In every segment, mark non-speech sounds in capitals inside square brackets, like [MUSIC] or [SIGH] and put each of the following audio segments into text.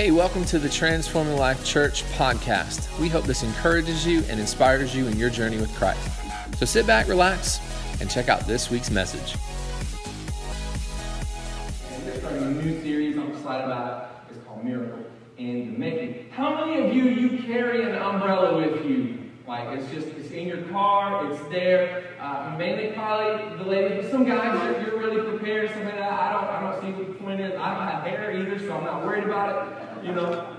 Hey, welcome to the Transforming Life Church podcast. We hope this encourages you and inspires you in your journey with Christ. So sit back, relax, and check out this week's message. We're starting a new series I'm about. It's called Miracle in the Making. How many of you you carry an umbrella with you? Like it's just it's in your car, it's there. Uh, mainly probably the ladies, but some guys you're, you're really prepared. Something like that. I don't I don't see what the point is. I don't have hair either, so I'm not worried about it. You know.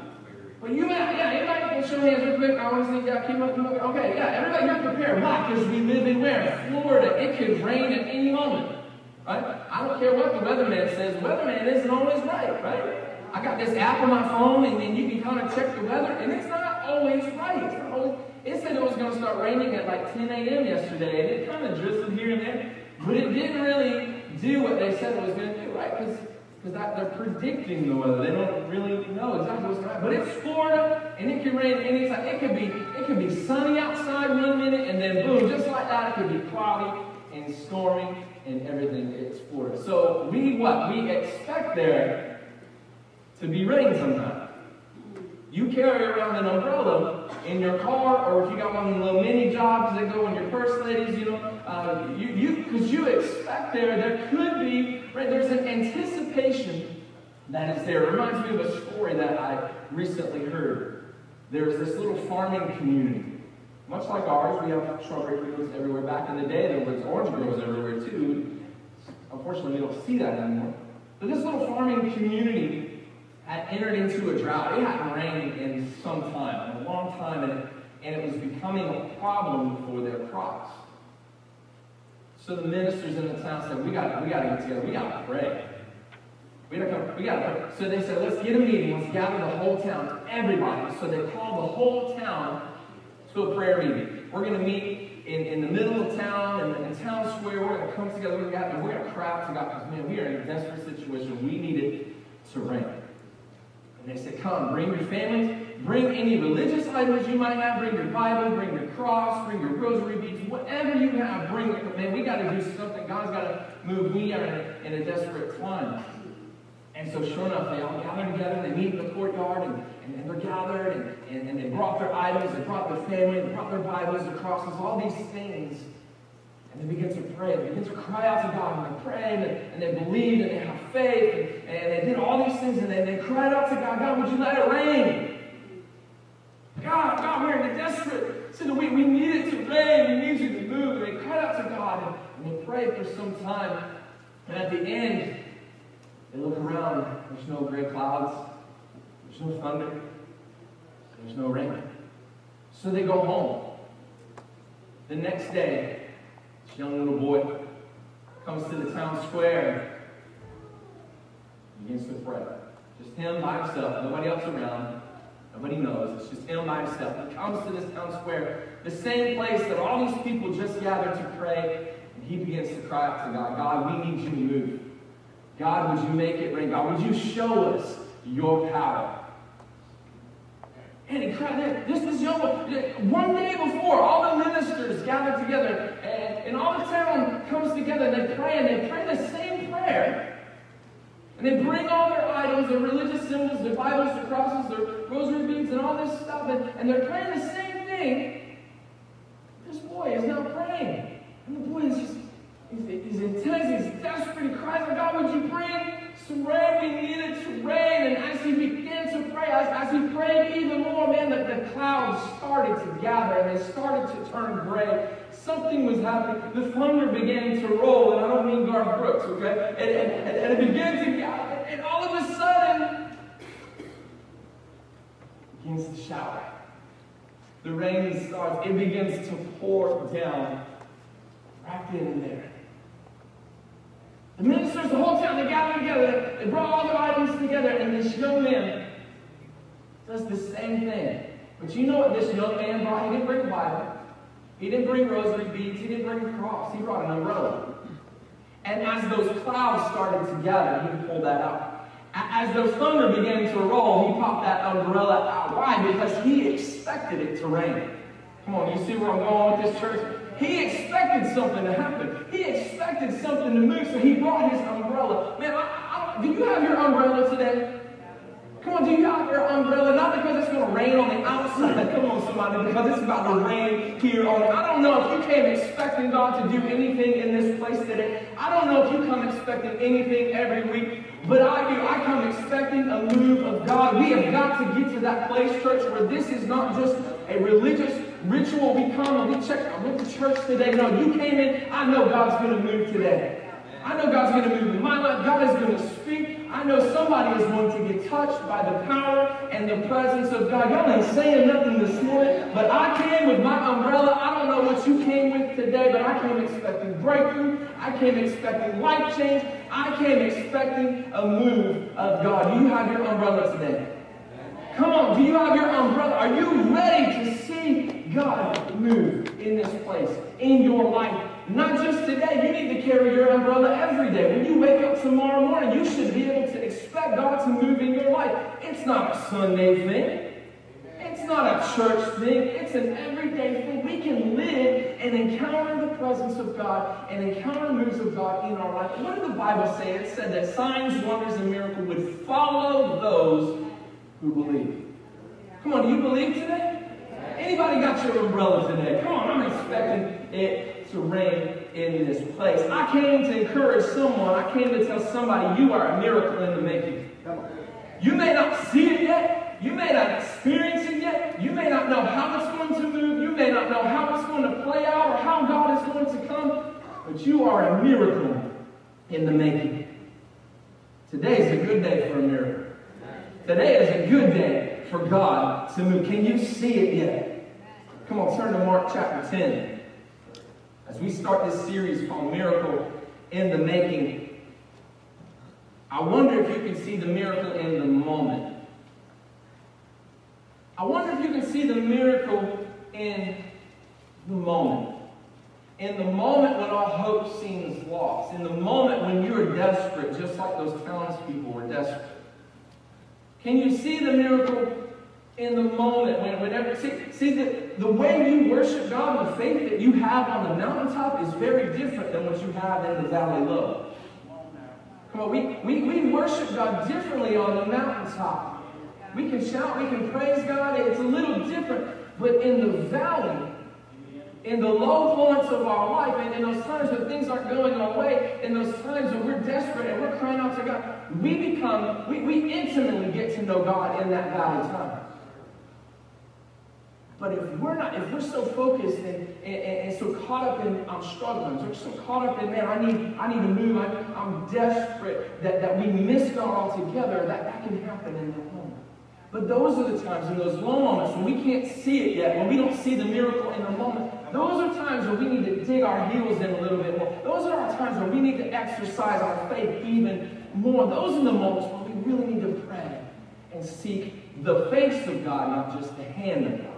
But you, yeah, anybody can show hands real quick. I want to see, keep up. Okay, yeah, everybody, you're prepared. Why? Because we live in where? Florida. It could rain at any moment. Right? I don't care what the weatherman says. The weatherman isn't always right, right? I got this app on my phone, and then you can kind of check the weather, and it's not always right. Always, it said it was going to start raining at like 10 a.m. yesterday, and it kind of drizzled here and there, but it didn't really do what they said it was going to do, right? Because because they're predicting the weather. They don't really know exactly what's going to happen. But it's Florida, and it can rain anytime. It could be it could be sunny outside one minute, and then boom, just like that, it could be cloudy and stormy and everything. It's Florida. So we what we expect there to be rain sometime. You carry around an umbrella in your car, or if you got one of the little mini jobs that go in your purse, ladies, you know, uh, you you because you expect there there could be right. There's an anticipation that is there. It reminds me of a story that I recently heard. There's this little farming community, much like ours. We have strawberry fields everywhere. Back in the day, there was orange groves everywhere too. Unfortunately, we don't see that anymore. But this little farming community had entered into a drought. It hadn't rained in some time, in a long time, and and it was becoming a problem for their crops. So the ministers in the town said, "We got, we got to get together. We got to pray. We got to, come, we got to pray." So they said, "Let's get a meeting. Let's gather the whole town, everybody." So they called the whole town to a prayer meeting. We're going to meet in, in the middle of town, in, in town square. We're going to come together. We're going to, we're going to cry out to God because man, we are in a desperate situation. We need it to rain. And they said, Come, bring your families, bring any religious items you might have, bring your Bible, bring your cross, bring your rosary beads, whatever you have, bring it. Man, we got to do something. God's got to move. We are in a, desperate time. And so, sure enough, they all gather together, they meet in the courtyard, and, and, and they're gathered, and, and, and they brought their items, they brought their family, they brought their Bibles, their crosses, all these things. And they begin to pray. They begin to cry out to God. And they prayed and, and they believed and they have faith. And, and they did all these things. And they, they cried out to God, God, would you let it rain? God, God, we're in a desperate situation. We, we need it to rain. We need you to move. And they cried out to God. And, and they prayed for some time. And at the end, they look around. There's no gray clouds. There's no thunder. There's no rain. So they go home. The next day, young little boy comes to the town square and begins to pray. Just him by himself, nobody else around. Nobody knows. It's just him by himself. He comes to this town square, the same place that all these people just gathered to pray, and he begins to cry out to God, God, we need you to move. God, would you make it rain? God, would you show us your power? And he cried, this is young one day before, all the ministers gathered together, and, all the town comes together, and they pray, and they pray the same prayer. And they bring all their idols, their religious symbols, their Bibles, their crosses, their rosary beads, and all this stuff, and, and they're praying the same thing. This boy is now praying. And the boy is just, he's, he's intense, he's desperate, he cries out, God, would you bring some rain? We need to rain. And as he pray, as, as he prayed even more, man, that the clouds started to gather and they started to turn gray. Something was happening. The thunder began to roll, and I don't mean Garth Brooks, okay? And, and, and, and it began to gather, and all of a sudden, begins to shower. The rain starts, it begins to pour down right then and there. The ministers, the whole town, they gathered together. They brought all their items together, and this young man does the same thing. But you know what this young man brought? He didn't bring a Bible. He didn't bring rosary beads. He didn't bring a cross. He brought an umbrella. And as those clouds started to gather, he pulled that out. As those thunder began to roll, he popped that umbrella out. Why? Because he expected it to rain. Come on, you see where I'm going with this church? He expected something to happen. He expected something to move, so he brought his umbrella. Man, I, I, do you have your umbrella today? Come on, do you have your umbrella? Not because it's going to rain on the outside. Come on, somebody, because it's about to rain here on. I don't know if you came expecting God to do anything in this place today. I don't know if you come expecting anything every week, but I do. I come expecting a move of God. We have got to get to that place, church, where this is not just a religious ritual. We come and we check. I went to church today. No, you came in. I know God's going to move today. I know God's going to move in my life. God is going to speak. I know somebody is going to get touched by the power and the presence of God. Y'all ain't saying nothing this morning, but I came with my umbrella. I don't know what you came with today, but I came expecting breakthrough. I came expecting life change. I came expecting a move of God. Do you have your umbrella today? Come on, do you have your umbrella? Are you ready to see God move in this place, in your life? Not just today, you need to carry your umbrella every day. When you wake up tomorrow morning, you should be able to expect God to move in your life. It's not a Sunday thing. It's not a church thing. It's an everyday thing. We can live and encounter the presence of God and encounter moves of God in our life. What did the Bible say? It said that signs, wonders, and miracles would follow those who believe. Come on, do you believe today? Anybody got your umbrella today? Come on, I'm expecting it to rain in this place. I came to encourage someone. I came to tell somebody you are a miracle in the making. You may not see it yet. You may not experience it yet. You may not know how it's going to move. You may not know how it's going to play out or how God is going to come. But you are a miracle in the making. Today is a good day for a miracle. Today is a good day for God to move. Can you see it yet? Come on, turn to Mark chapter 10. As we start this series called Miracle in the Making, I wonder if you can see the miracle in the moment. I wonder if you can see the miracle in the moment. In the moment when all hope seems lost. In the moment when you are desperate, just like those townspeople were desperate. Can you see the miracle in the moment when whenever see, see the, the way you worship God, the faith that you have on the mountaintop is very different than what you have in the valley low. Come on, we, we, we worship God differently on the mountaintop. We can shout, we can praise God, it's a little different. But in the valley, in the low points of our life, and in those times when things aren't going our way, in those times when we're desperate and we're crying out to God, we become, we, we intimately get to know God in that valley time. But if we're not, if we're so focused and, and, and so caught up in I'm struggling, we're so caught up in man, I need, I need to move, I, I'm desperate that, that we miss God altogether, that that can happen in that moment. But those are the times, in those low moments, when we can't see it yet, when we don't see the miracle in the moment, those are times where we need to dig our heels in a little bit more. Those are our times where we need to exercise our faith even more. Those are the moments where we really need to pray and seek the face of God, not just the hand of God.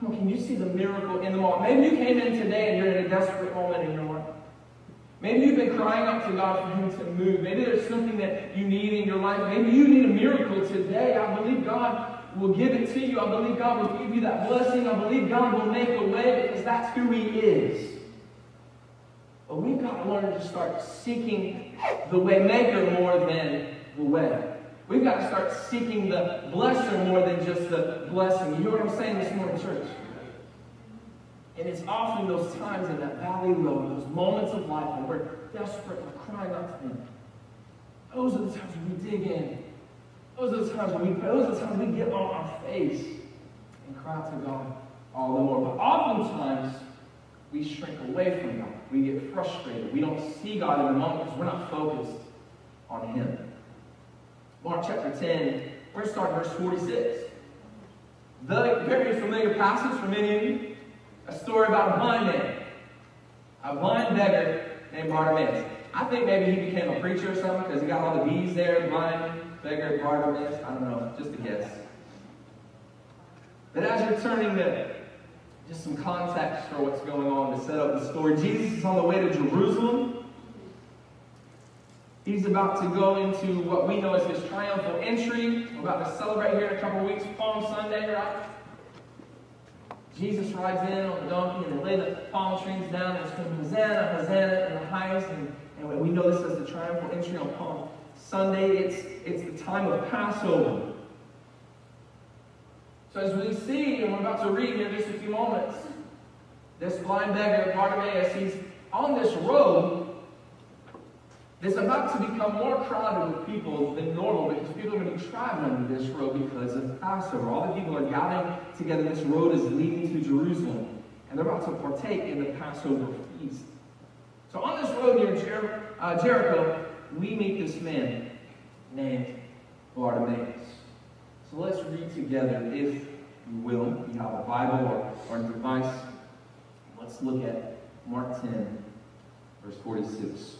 Come on, can you see the miracle in the moment? Maybe you came in today and you're in a desperate moment in your life. Maybe you've been crying out to God for Him to move. Maybe there's something that you need in your life. Maybe you need a miracle today. I believe God will give it to you. I believe God will give you that blessing. I believe God will make a way because that's who He is. But we've got to learn to start seeking the way maker more than the way. We've got to start seeking the blesser more than just the blessing. You hear what I'm saying this morning, church? And it's often those times in that valley low, those moments of life when we're desperate, we're crying out to Him. Those are the times we dig in. Those are the times when we pray. Those are the times we get on our face and cry out to God all the more. But oftentimes, we shrink away from God. We get frustrated. We don't see God in the moment because we're not focused on Him. Mark chapter 10, we're going to start verse 46. The very familiar passage for many of you a story about a blind man, a blind beggar named Bartimaeus. I think maybe he became a preacher or something because he got all the bees there, blind beggar Bartimaeus. I don't know, just a guess. But as you're turning to just some context for what's going on to set up the story, Jesus is on the way to Jerusalem. He's about to go into what we know as his triumphal entry. We're about to celebrate here in a couple weeks, Palm Sunday, right? Jesus rides in on the donkey and they lay the palm trees down and scream, Hosanna, Hosanna in the highest. And, and we know this as the triumphal entry on Palm Sunday, it's, it's the time of Passover. So as we see, and we're about to read here in just a few moments, this blind beggar, Bartimaeus, he's on this road that's about to become more crowded with people than normal because people are going to be traveling this road because of Passover. All the people are gathering together. This road is leading to Jerusalem, and they're about to partake in the Passover feast. So on this road near Jer- uh, Jericho, we meet this man named Bartimaeus. So let's read together, if you will. If you have a Bible or, or a device, let's look at Mark 10, verse 46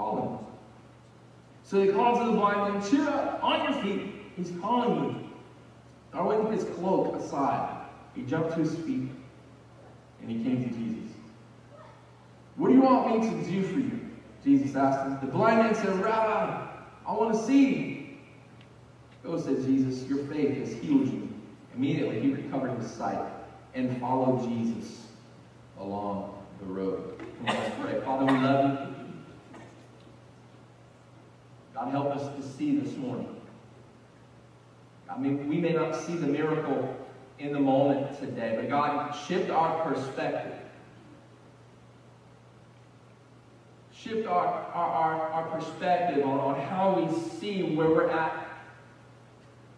Call him. So he called to the blind man, Cheer up, on your feet. He's calling you. Throwing his cloak aside, he jumped to his feet and he came to Jesus. What do you want me to do for you? Jesus asked him. The blind man said, Rabbi, I want to see. Go, oh, said Jesus, your faith has healed you. Immediately he recovered his sight and followed Jesus along the road. Let's pray. Father, we love you. God, help us to see this morning. I mean, we may not see the miracle in the moment today, but God, shift our perspective. Shift our, our, our, our perspective on, on how we see where we're at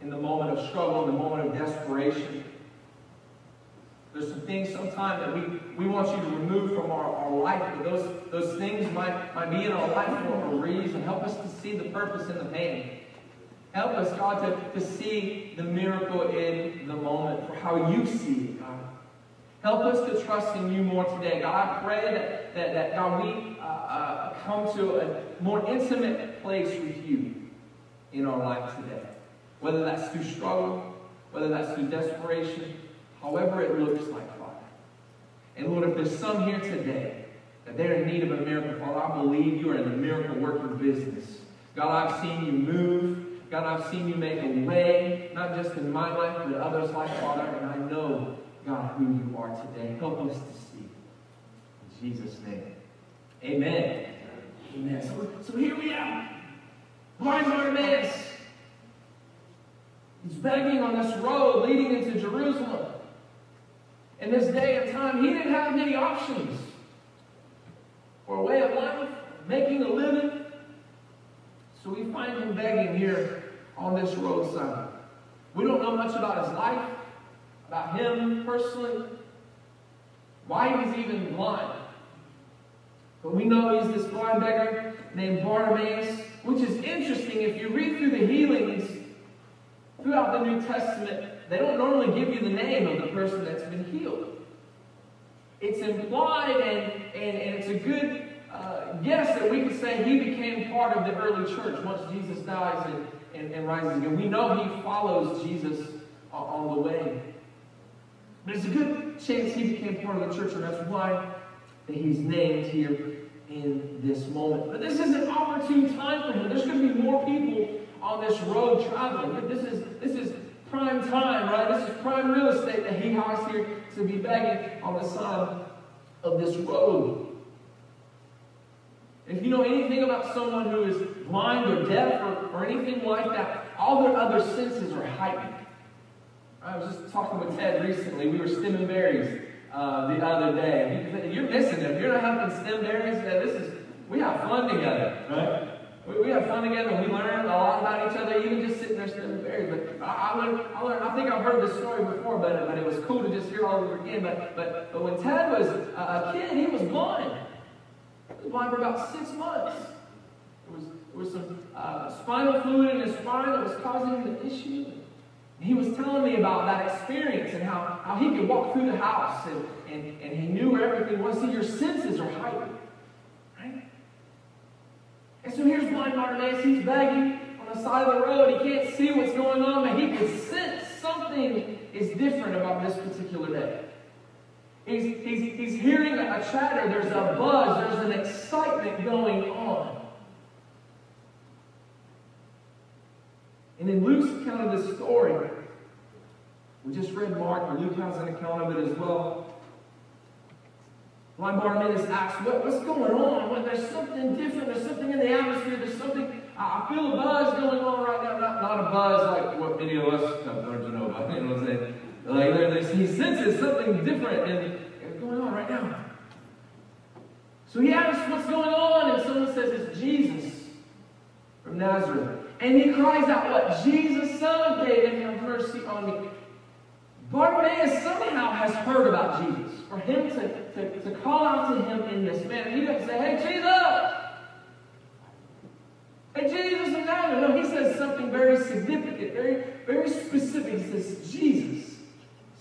in the moment of struggle, in the moment of desperation. There's some things sometimes that we, we want you to remove from our, our life, but those, those things might, might be in our life for a reason. Help us to see the purpose in the pain. Help us, God, to, to see the miracle in the moment for how you see it, God. Help us to trust in you more today. God, I pray that, that, that God, we uh, uh, come to a more intimate place with you in our life today. Whether that's through struggle, whether that's through desperation, however it looks like, Father. And Lord, if there's some here today that they're in need of a miracle, Father, I believe you are in the miracle working business. God, I've seen you move. God, I've seen you make a way, not just in my life, but others' life, Father, and I know, God, who you are today. Help us to see. In Jesus' name. Amen. Amen. So, so here we are. Blind Bartimaeus. He's begging on this road leading into Jerusalem. In this day and time, he didn't have many options for a way of life, making a living. So we find him begging here on this roadside. We don't know much about his life, about him personally, why he's even blind. But we know he's this blind beggar named Bartimaeus, which is interesting. If you read through the healings throughout the New Testament, they don't normally give you the name of the person that's been healed. It's implied, and, and, and it's a good uh, guess that we could say he became part of the early church once Jesus dies and, and, and rises again. We know he follows Jesus on the way. But it's a good chance he became part of the church, and that's why that he's named here in this moment. But this is an opportune time for him. There's going to be more people on this road traveling. This is this is prime time, right? This is prime real estate that he has here to be begging on the side of this road. If you know anything about someone who is blind or deaf or, or anything like that, all their other senses are heightened. I was just talking with Ted recently. We were stemming berries uh, the other day. You're missing it. If you're not having stem berries, this is we have fun together, right? We, we have fun together. We learn a lot about each other, even just sitting there stemming berries. But I, I learned, I learned. I think I've heard this story before, but but it was cool to just hear all over again. But but but when Ted was a kid, he was blind. He was blind for about six months. There was there was some uh, spinal fluid in his spine that was causing the issue. He was telling me about that experience and how, how he could walk through the house and, and, and he knew where everything was. See, your senses are heightened. And so here's blind Bartimaeus. He's begging on the side of the road. He can't see what's going on, but he can sense something is different about this particular day. He's, he's, he's hearing a chatter. There's a buzz. There's an excitement going on. And in Luke's account of this story, we just read Mark, and Luke has an account of it as well. Blind Bartimaeus asks, what, what's going on? What, there's something different. There's something in the atmosphere. There's something, I feel a buzz going on right now. Not, not a buzz like what many of us don't know about. You know what I'm saying? Like, there, he senses something different and it's going on right now. So he asks, what's going on? And someone says, it's Jesus from Nazareth. And he cries out, what? Jesus, son of David, have mercy on me. Bartimaeus somehow has heard about Jesus. For him to, to, to call out to him in this manner, he doesn't say, Hey, Jesus! Hey, Jesus of Nazareth. No, he says something very significant, very, very specific. He says, Jesus,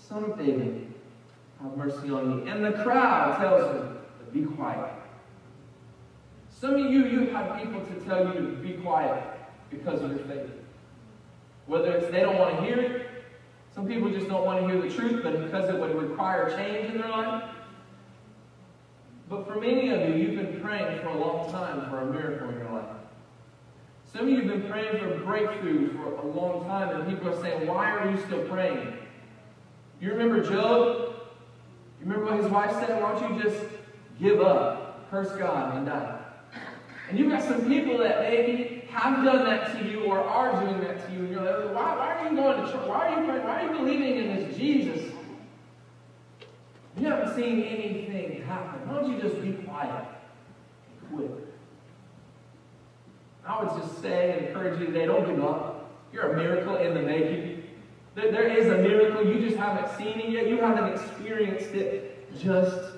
son of David, have mercy on me. And the crowd tells him, Be quiet. Some of you, you have people to tell you to be quiet because of your faith. Whether it's they don't want to hear it, some people just don't want to hear the truth, but because it would require change in their life. But for many of you, you've been praying for a long time for a miracle in your life. Some of you have been praying for breakthrough for a long time, and people are saying, Why are you still praying? You remember Job? You remember what his wife said? Why don't you just give up, curse God, and die? And you've got some people that maybe have done that to you or are doing that to you, and you're like, why, why are you going to church? Why are you? Why are you believing in this Jesus? You haven't seen anything happen. Why don't you just be quiet and quit? I would just say and encourage you today, don't give up. You're a miracle in the making. There is a miracle. You just haven't seen it yet. You haven't experienced it just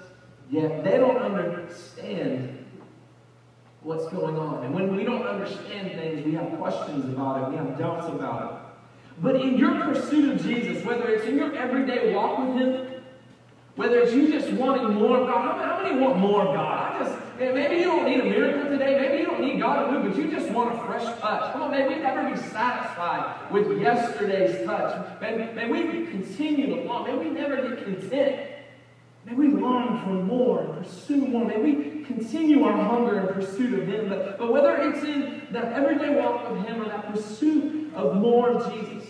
yet. They don't understand what's going on. And when we don't understand things, we have questions about it, we have doubts about it. But in your pursuit of Jesus, whether it's in your everyday walk with Him, whether it's you just wanting more of God, how many want more of God? I just, maybe you don't need a miracle today, maybe you don't need God to move, but you just want a fresh touch. Come on, may we never be satisfied with yesterday's touch. May, may we continue to long, may we never get content. May we long for more pursue more. May we continue our hunger and pursuit of Him. But, but whether it's in that everyday walk with Him or that pursuit of more of Jesus,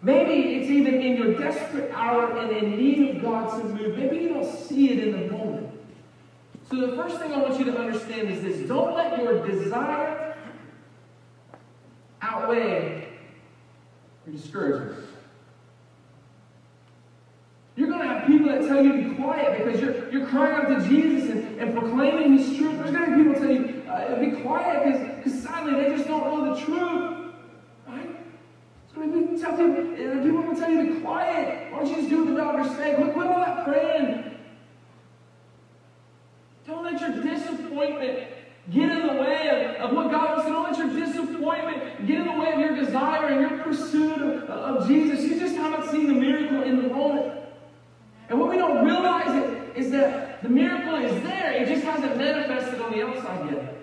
maybe it's even in your desperate hour and in need of God to move. Maybe you don't see it in the moment. So the first thing I want you to understand is this don't let your desire outweigh your discouragement. You're going to have people that tell you to be quiet because you're, you're crying out to Jesus and, proclaiming His truth. There's going to be people tell you, uh, be quiet because sadly they just don't know the truth. Right? So maybe tell people, uh, people will tell you to be quiet. Why don't you just do what the doctors say? Quit, quit all that praying. Don't let your disappointment get in the way of, of what God wants to. Don't let your disappointment get in the way of your desire and your pursuit of, of Jesus. You just haven't seen the miracle in the moment. And what we don't realize is that the miracle is there, it just hasn't manifested on the outside yet.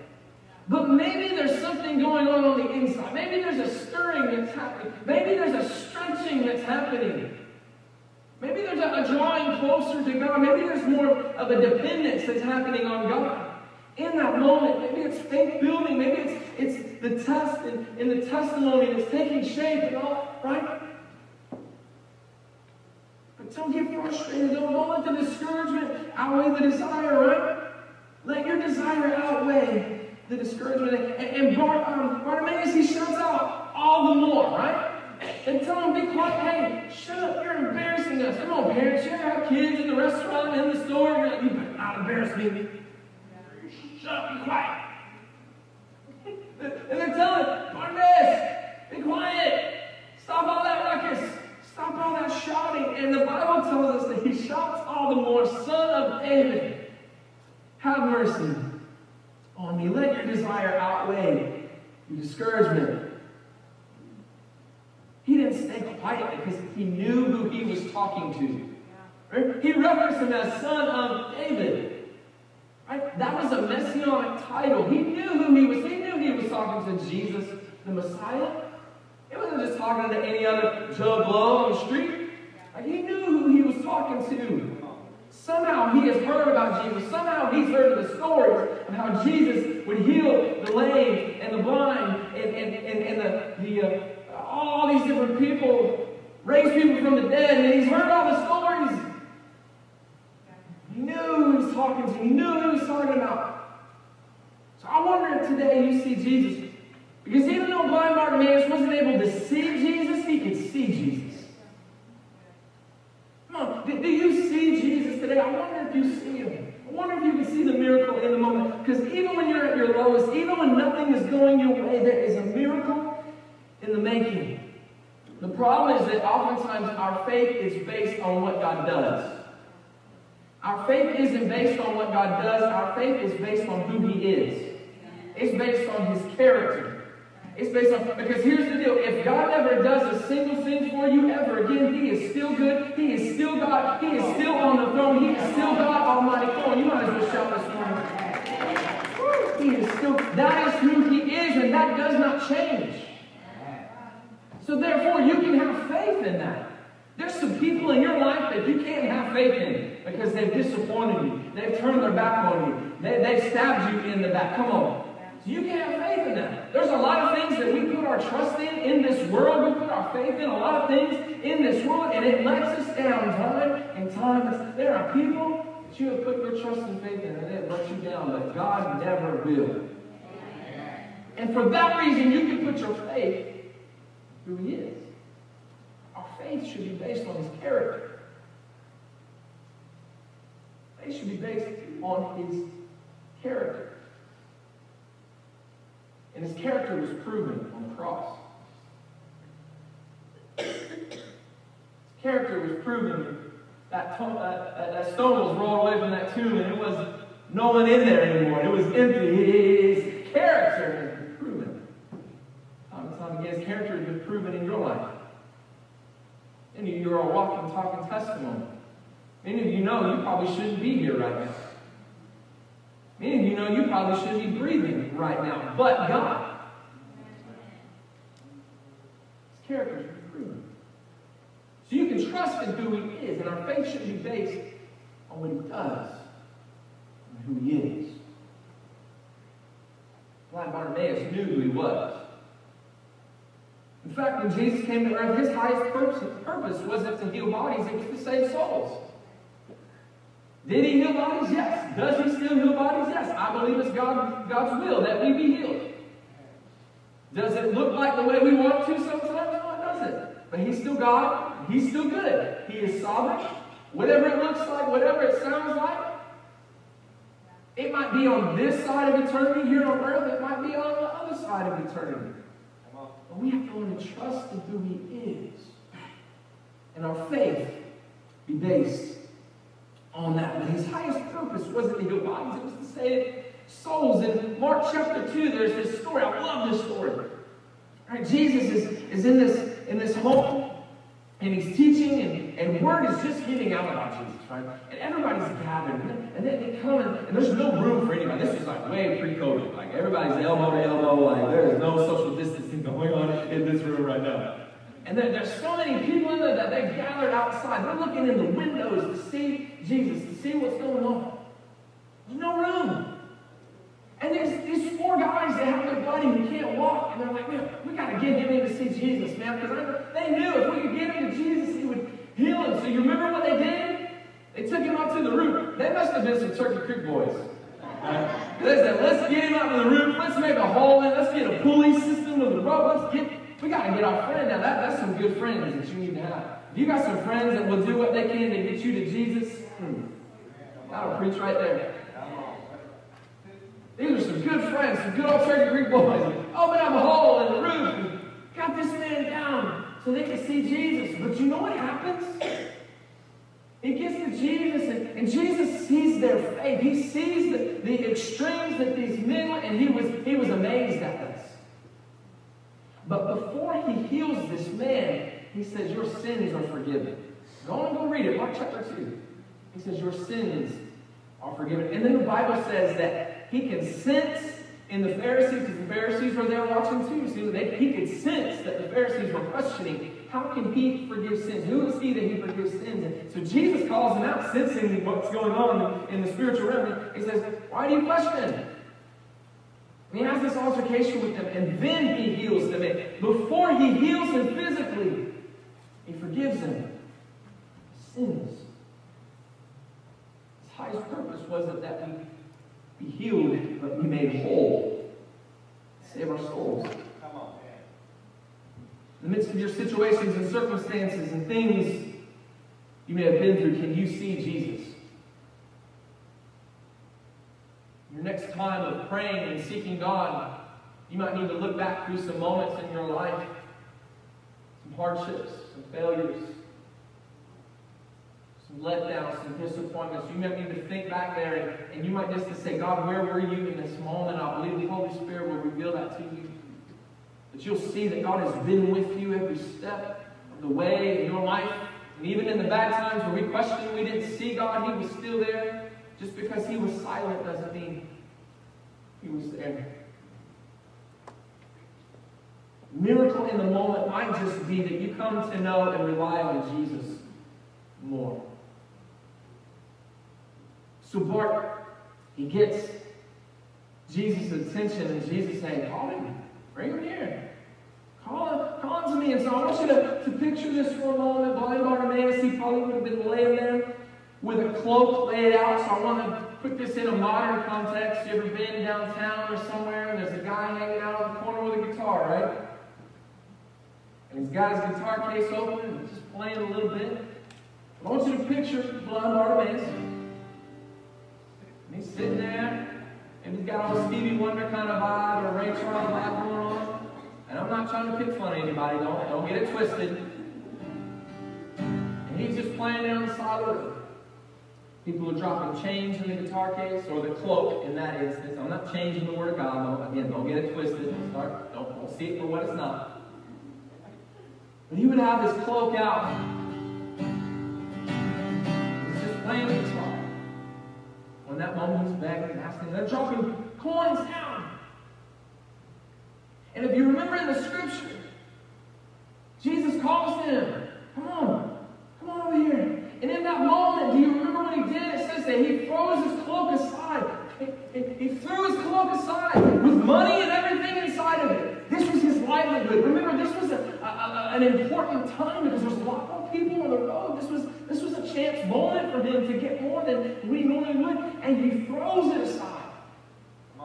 But maybe there's something going on on the inside. Maybe there's a stirring that's happening. Maybe there's a stretching that's happening. Maybe there's a, a drawing closer to God. Maybe there's more of a dependence that's happening on God. In that moment, maybe it's faith building. Maybe it's, it's the test and, the testimony that's taking shape and all, right? Don't get frustrated. Don't, let the discouragement outweigh the desire, right? Let your desire outweigh the discouragement. And, and Bar, um, Bartimaeus, he shouts out all the more, right? And tell him, be quiet. Hey, shut up. You're embarrassing us. Come on, parents. You have kids in the restaurant, in the store. You're like, you better not embarrass me. Shut up. Be quiet. and they're telling Bartimaeus, be quiet. Stop all that ruckus. Stop all that shouting. And the Bible tells us that he shouts all the more, Son of David, have mercy on me. Let your desire outweigh your discouragement. He didn't stay quiet because he knew who he was talking to. Right? He referenced him as Son of David. Right? That was a messianic title. He knew who he was. He knew he was talking to Jesus, the Messiah. He wasn't just talking to any other Joe Blow on the street. Like he knew who he was talking to. Somehow he has heard about Jesus. Somehow he's heard the stories of how Jesus would heal the lame and the blind and, and, and, and the, the uh, all these different people, raise people from the dead, and he's heard all the stories. He knew who he was talking to. He knew who he was talking about. So I wonder if today you see Jesus. See Jesus. Come on, do, do you see Jesus today? I wonder if you see him. I wonder if you can see the miracle in the moment. Because even when you're at your lowest, even when nothing is going your way, there is a miracle in the making. The problem is that oftentimes our faith is based on what God does. Our faith isn't based on what God does, our faith is based on who He is. It's based on His character. It's based on, because here's the deal if God never does a single thing for you ever again, He is still good, He is still God, He is still on the throne, He is still God Almighty. Come on, you might as well shout this morning. He is still, that is who He is, and that does not change. So therefore, you can have faith in that. There's some people in your life that you can't have faith in because they've disappointed you. They've turned their back on you. They, they've stabbed you in the back. Come on. So you can't have faith in that. There's a lot of things that we put trust in in this world. We put our faith in a lot of things in this world, and it lets us down time and time. There are people that you have put your trust and faith in, and it lets you down, but God never will. And for that reason, you can put your faith who He is. Our faith should be based on His character. Faith should be based on His character. And His character was proven on the cross. His character was proven. That, to- that, stone was rolled away from that tomb, and it was no one in there anymore. It was empty. His character has been proven. Time and time again, his character has been proven in your life. And you're a walking, talking testimony. Many of you know you probably shouldn't be here right now. Many of you know you probably shouldn't be breathing right now, but God. His character been proven. So you can trust in who He is, and our faith should be based on what He does and who He is. Blind Bartimaeus knew who He was. In fact, when Jesus came to earth, his highest purpose, purpose wasn't to heal bodies, it was to save souls. Did he heal bodies? Yes. Does he still heal bodies? Yes. I believe it's God, God's will that we be healed. Does it look like the way we want to sometimes? No, it doesn't. But he's still God. He's still good. He is sovereign. Whatever it looks like, whatever it sounds like, it might be on this side of eternity here on earth. It might be on the other side of eternity. But we have to learn to trust in who He is. And our faith be based on that. But His highest purpose wasn't to heal bodies, it was to save souls. In Mark chapter 2, there's this story. I love this story. All right, Jesus is, is in this in this home and he's teaching and, and word is just getting out about Jesus, right? And everybody's gathered. And then they come and, and there's no room for anybody. This is like way pre-COVID. Like everybody's elbow to elbow, like there is no social distancing [LAUGHS] going on in this room right now. And there, there's so many people in there that they've gathered outside. They're looking in the windows to see Jesus, to see what's going on. There's no room. And there's these four guys that have their buddy who can't walk, and they're like, man, we got to get him in to see Jesus, man, because they knew if we could get him to Jesus, he would heal him. So you remember what they did? They took him up to the roof. They must have been some Turkey Creek boys. They said, let's get him up to the roof. Let's make a hole in. Let's get a pulley system with a rope. Let's get. We got to get our friend now. That, that's some good friends that you need to have. If you got some friends that will do what they can to get you to Jesus, hmm, that'll preach right there. These are some good friends, some good old Turkey Creek boys. Open up a hole in the roof got this man down so they can see Jesus. But you know what happens? He gets to Jesus, and, and, Jesus sees their faith. He sees the, the extremes that these men went, and he was, he was amazed at this. But before he heals this man, he says, Your sins are forgiven. Go on and go read it, Mark chapter 2. He says, Your sins are forgiven. And then the Bible says that he can sense in the Pharisees, because the Pharisees were there watching too. They, he could sense that the Pharisees were questioning, how can he forgive sins? Who is he that he forgives sins? And so Jesus calls them out, sensing what's going on in the spiritual realm. He says, why do you question? And he has this altercation with them, and then he heals them. And before he heals them physically, he forgives them sins. His highest purpose wasn't that we be healed, but be made whole. Save our souls. Come on, man. In the midst of your situations and circumstances and things you may have been through, can you see Jesus? Your next time of praying and seeking God, you might need to look back through some moments in your life, some hardships, some failures, some letdowns, some disappointments. You might need to think back there and, and you might just to say, God, where were you in this moment? I believe the Holy Spirit will reveal that to you. That you'll see that God has been with you every step of the way in your life. And even in the bad times where we questioned, we didn't see God, He was still there. Just because He was silent doesn't mean He was there. Miracle in the moment might just be that you come to know and rely on Jesus more. So Bart, he gets Jesus' attention, and Jesus saying, Call him, bring him here. Call call him to me. And so I want you to, to picture this for a moment. Blind Bartimaeus, he probably would have been laying there with a cloak laid out. So I want to put this in a modern context. You ever been downtown or somewhere and there's a guy hanging out on the corner with a guitar, right? And he's got his guitar case open and just playing a little bit. I want you to picture blind Bartimaeus. And he's sitting there, and he's got all Stevie Wonder kind of vibe or Ray Charles vibe going on. And I'm not trying to pick fun at anybody, don't, don't get it twisted. And he's just playing down the side of the road. People are dropping change in the guitar case or the cloak in that instance. I'm not changing the word of God. Again, don't get it twisted. Don't, start, don't, don't see it for what it's not. But he would have his cloak out. He's just playing the guitar. When that moment he's begging and asking, they're dropping coins down. And if you remember in the scripture, Jesus calls him, Come on, come on over here. And in that moment, do you remember what he did? It says that he throws his cloak aside. He, he, he threw his cloak aside with money and everything inside of it. This was his livelihood. Remember, this was a, a, a, an important time because there's a lot more people on the road. This was, this was a chance moment for him to get more than we normally would. And he throws it aside.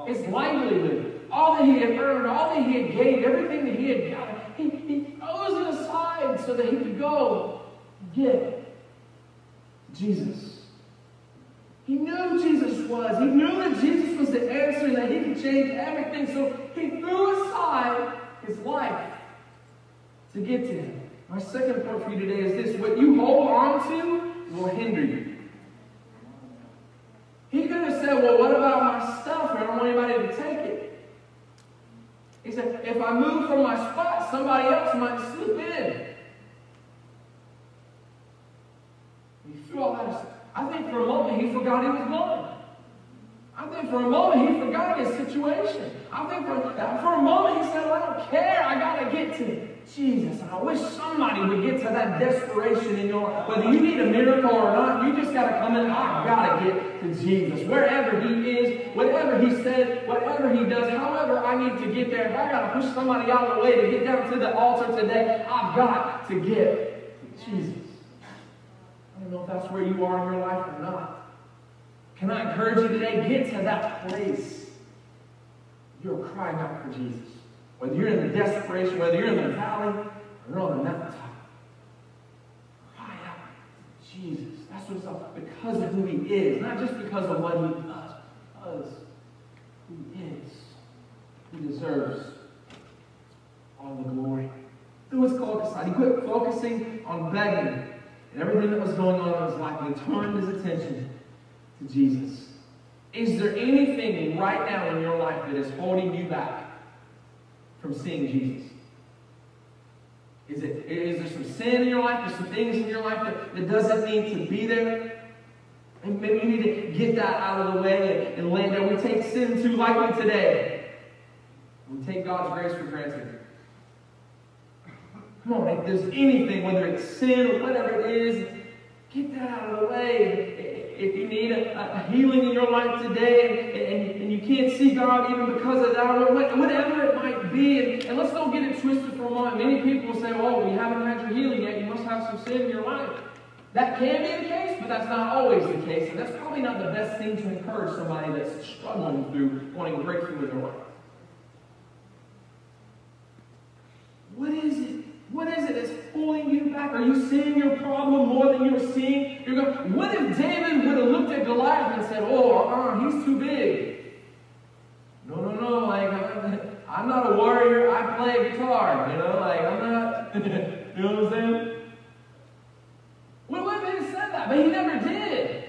His livelihood, all that he had earned, all that he had gained, everything that he had gotten, he, he throws it aside so that he could go get Jesus. He knew Jesus was. He knew that Jesus was the answer and that he could change everything. So he threw aside his life to get to him. My second point for you today is this what you hold on to will hinder you. He could have said, Well, what about my stuff? I don't want anybody to take it. He said, If I move from my spot, somebody else might slip in. I think for a moment he forgot he was blind. I think for a moment he forgot his situation. I think for, for a moment he said, well, I don't care. I got to get to Jesus. I wish somebody would get to that desperation in your life. Whether you need a miracle or not, you just got to come in. I got to get to Jesus. Wherever he is, whatever he said, whatever he does, however I need to get there. If I got to push somebody out of the way to get down to the altar today, I've got to get to Jesus. Don't know if that's where you are in your life or not. Can I encourage you today? Get to that place. You're crying out for Jesus. Whether you're in the desperation, whether you're in the valley, or you're on the mountaintop. Cry out. Jesus. That's what it's all because of who he is. Not just because of what he does, because is. He deserves all the glory. Do his cloak aside. He quit focusing on begging and everything that was going on in his life and turned his attention to Jesus. Is there anything right now in your life that is holding you back from seeing Jesus? Is, it, is there some sin in your life? There's some things in your life that, that doesn't need to be there? And maybe you need to get that out of the way and, and land there. We take sin too lightly today. We take God's grace for granted. Come on, if there's anything, whether it's sin or whatever it is, get that out of the way. If you need a, a healing in your life today and, and, and, you can't see God even because of that, or whatever it might be, and, and let's don't get it twisted for a moment. Many people say, oh, you haven't had your healing yet, you must have some sin in your life. That can be the case, but that's not always the case. And that's probably not the best thing to encourage somebody that's struggling through wanting breakthrough in their life. What is? Is it that's pulling you back? Are you seeing your problem more than you're seeing? You're going, what if David would have looked at Goliath and said, oh, uh, he's too big? No, no, no, like, [LAUGHS] I'm not a warrior, I play guitar, you know, like, I'm not, [LAUGHS] you know what I'm saying? What if he said that? But he never did.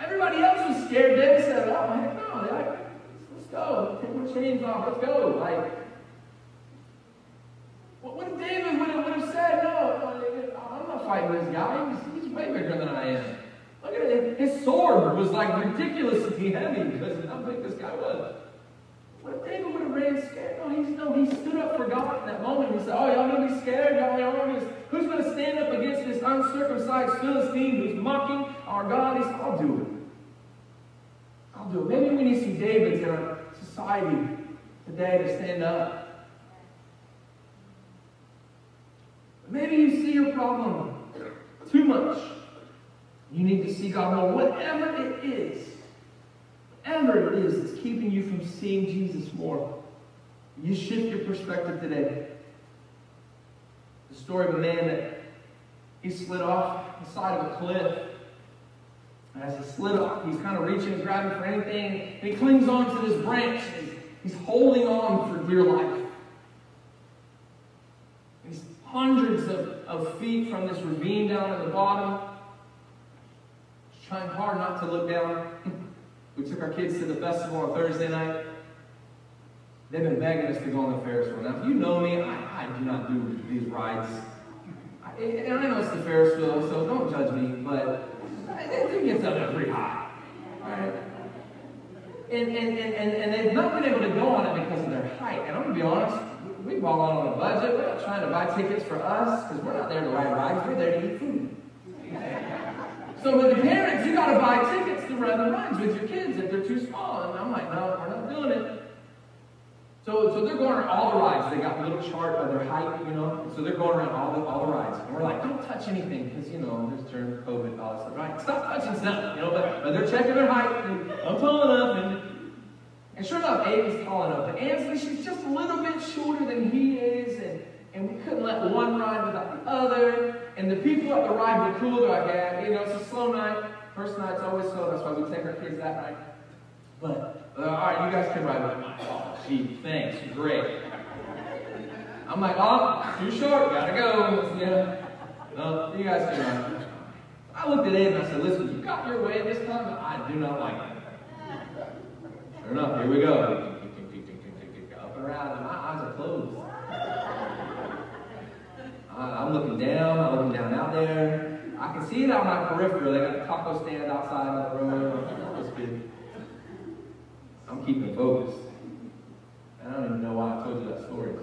Everybody else was scared. David said, oh, heck no, like, let's go, take my chains off, let's go, like, what if David would have, would have said, no, I'm not fighting this guy. He's, he's way bigger than I am. Look at it. His sword was like ridiculously heavy because of how big this guy was. What if David would have ran scared? No, he's, no, he stood up for God in that moment. He said, oh, y'all to be scared? Y'all, y'all gonna be, who's to stand up against this uncircumcised Philistine who's mocking our God? He said, I'll do it. I'll do it. Maybe we need some Davids in our society today to stand up Maybe you see your problem too much. You need to see God more. Whatever it is, whatever it is that's keeping you from seeing Jesus more, you shift your perspective today. The story of a man that he slid off the side of a cliff. And as he slid off, he's kind of reaching grabbing for anything, and he clings on to this branch. He's holding on for dear life hundreds of, of feet from this ravine down at the bottom. Trying hard not to look down. [LAUGHS] we took our kids to the festival on Thursday night. They've been begging us to go on the Ferris wheel. Now, if you know me, I, I do not do these rides. I, and I know it's the Ferris wheel, so don't judge me, but it gets up there pretty high. Right? And, and, and, and, they've not been able to go on it because of their height. And I'm going to be honest, we ball on a budget. We're not trying to buy tickets for us because we're not there to ride rides. We're there to eat food. [LAUGHS] So with the parents, you got to buy tickets to run the rides with your kids if they're too small. And I'm like, no, we're not doing it. So, so they're going around all the rides. They got a little chart of their height, you know. So they're going around all the all the rides. And we're like, don't touch anything because you know there's during COVID, all this stuff. Right? Stop touching stuff, you know. But, but they're checking their height. I'm and Aiden's tall enough. But Ansley, she's just a little bit shorter than he is. And, and we couldn't let one ride without the other. And the people at the ride were cool. They're like, you know, it's a slow night. First night's always slow. That's why we take our kids that night. But, uh, all right, you guys can ride with me. Oh, gee, thanks. Great. I'm like, oh, too short. Gotta go. Yeah. No, you guys can ride. I looked at Aiden and I said, listen, you got your way this time, but I do not like it. Sure enough, here we go. Up and around, and my eyes are closed. I'm looking down, I'm looking down out there. I can see it on my peripheral. They got the taco stand outside on the good. I'm keeping focused. I don't even know why I told you that story.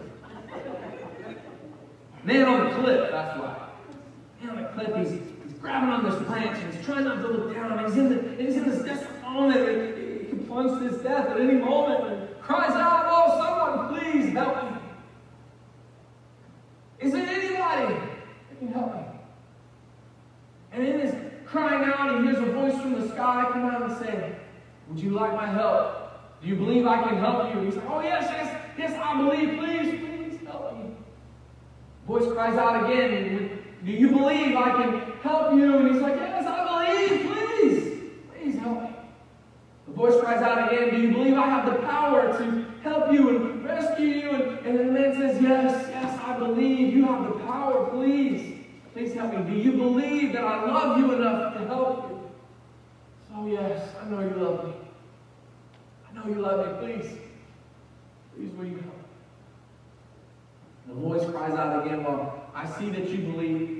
Man on the cliff, that's why. Man on the cliff, he's, he's grabbing on this branch and he's trying not to look down. He's in, the, he's in this desperate moment plunged to his death at any moment and cries out, Oh, someone please help me. Is there anybody that can help me? And in his crying out, he hears a voice from the sky come out and say, Would you like my help? Do you believe I can help you? He said, Oh, yes, yes, yes, I believe. Please, please help me. voice cries out again, Do you believe I can help you? And he's like, Yes, I believe. Please, please help me. The voice cries out again, Do you believe I have the power to help you and rescue you? And, and the man says, Yes, yes, I believe you have the power. Please, please help me. Do you believe that I love you enough to help you? Oh, yes, I know you love me. I know you love me. Please, please, will you help? The voice cries out again, Well, I see that you believe.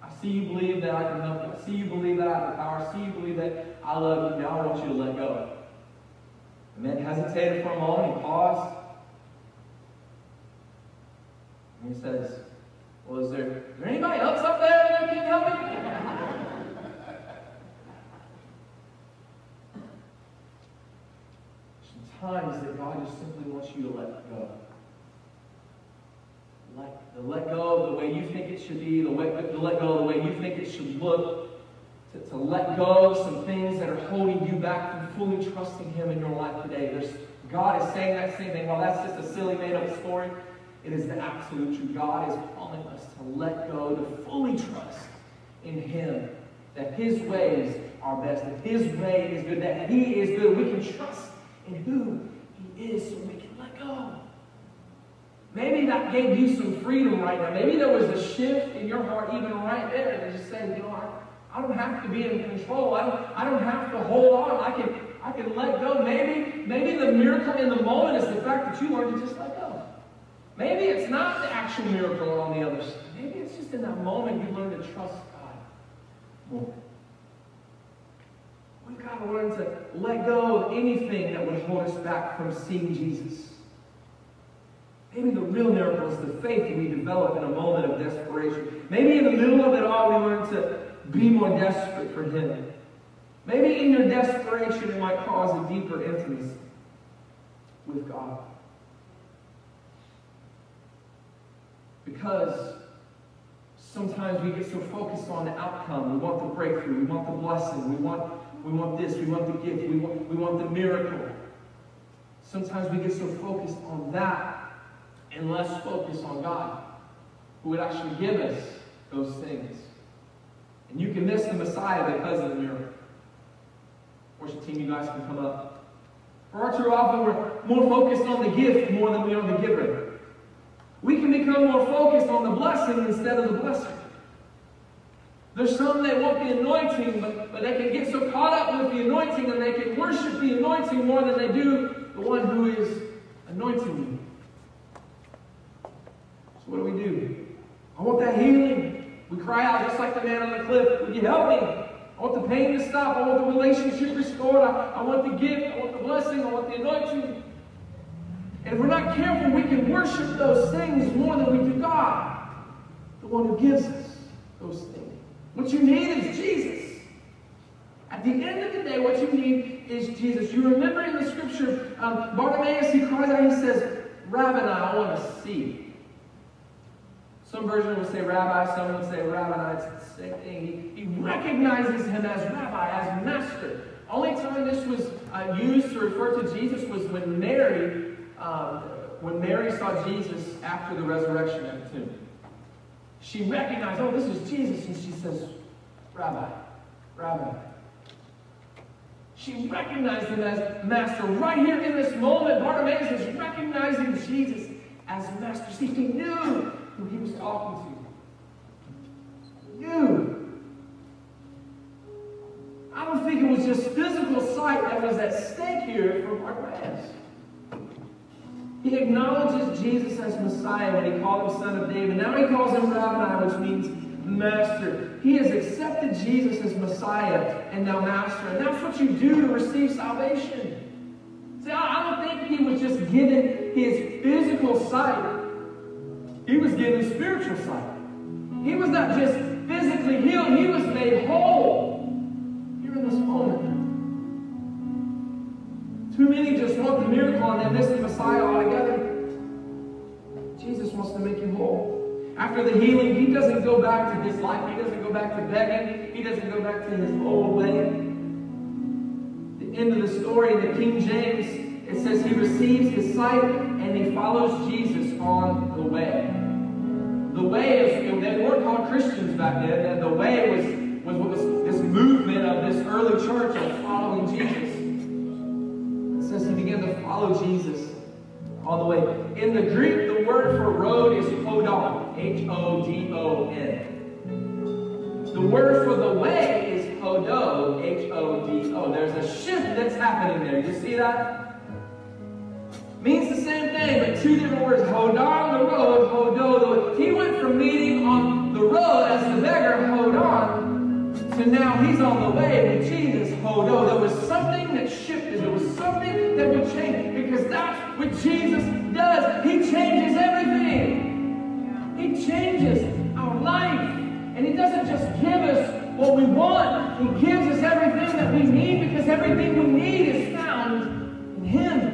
I see you believe that I can help you. I see you believe that I have the power. I see you believe that I love you. Now I want you to let go. The man hesitated for a moment. He paused. And he says, Well, is there, is there anybody else up there that can help me? [LAUGHS] Sometimes that God just simply wants you to let go. Let, let go of the way you think it should be, the way, to let go of the way you think it should look, to, to let go of some things that are holding you back from fully trusting Him in your life today. There's, God is saying that same thing. Well, that's just a silly made up story. It is the absolute truth. God is calling us to let go, to fully trust in Him, that His ways are best, that His way is good, that He is good. We can trust in who He is so we can let go. Maybe that gave you some freedom right now. Maybe there was a shift in your heart even right there to just say, you know, I, don't have to be in control. I don't, I don't have to hold on. I can, I can let go. Maybe, maybe the miracle in the moment is the fact that you learned to just let go. Maybe it's not the actual miracle on the other side. Maybe it's just in that moment you learn to trust God more. We've got to learn to let go of anything that would hold us back from seeing Jesus. Maybe the real miracle is the faith that we develop in a moment of desperation. Maybe in the middle of it all, we learn to be more desperate for Him. Maybe in your desperation, it might cause a deeper intimacy with God. Because sometimes we get so focused on the outcome. We want the breakthrough. We want the blessing. We want, we want this. We want the gift. We want, we want the miracle. Sometimes we get so focused on that and less focused on God, who would actually give us those things. And you can miss the Messiah because of the miracle. Worship team, you guys can come up. Far too often, we're more focused on the gift more than we are the giver. We can become more focused on the blessing instead of the blessing. There's some that want the anointing, but, but they can get so caught up with the anointing and they can worship the anointing more than they do the one who is anointing you. So what do we do? I want that healing. We cry out just like the man on the cliff. Will you help me? I want the pain to stop. I want the relationship restored. I, I want the gift. I want the blessing. I want the anointing. And if we're not careful, we can worship those things more than we do God, the one who gives us those things. What you need is Jesus. At the end of the day, what you need is Jesus. You remember in the scripture, um, Bartimaeus, he cries out, and he says, Rabbi, I want to see. Some version would say rabbi, some would say rabbi. It's the same thing. He, he recognizes him as rabbi, as master. Only time this was uh, used to refer to Jesus was when Mary, um, when Mary saw Jesus after the resurrection at the tomb. She recognized, oh, this is Jesus, and she says, Rabbi, Rabbi. She recognized him as master. Right here in this moment, Bartimaeus is recognizing Jesus as master. See, he knew who he was talking to. You. I don't think it was just physical sight that was at stake here for Bartimaeus. He acknowledges Jesus as Messiah when he called him Son of David. Now he calls him Rabbi, which means Master. He has accepted Jesus as Messiah and now Master. And that's what you do to receive salvation. See, I don't think he was just given his physical sight. He was given spiritual sight. He was not just physically healed, he was made whole here in this moment. Too many just want the miracle and they miss the Messiah altogether. Jesus wants to make you whole. After the healing, he doesn't go back to his life. He doesn't go back to begging. He doesn't go back to his old way. The end of the story in the King James, it says he receives his sight and he follows Jesus on the way. Christians back then. And the way was, was what was this movement of this early church of following Jesus. Says he began to follow Jesus all the way. In the Greek, the word for road is hodon, H-O-D-O-N. The word for the way is hodo, H-O-D-O. There's a shift that's happening there. You see that? Means the same thing, but two different words. Hodon, the road, hodo, the way. He went from meeting now he's on the way. Jesus, oh, hold on. There was something that shifted. There was something that would change because that's what Jesus does. He changes everything. He changes our life. And he doesn't just give us what we want. He gives us everything that we need because everything we need is found in him.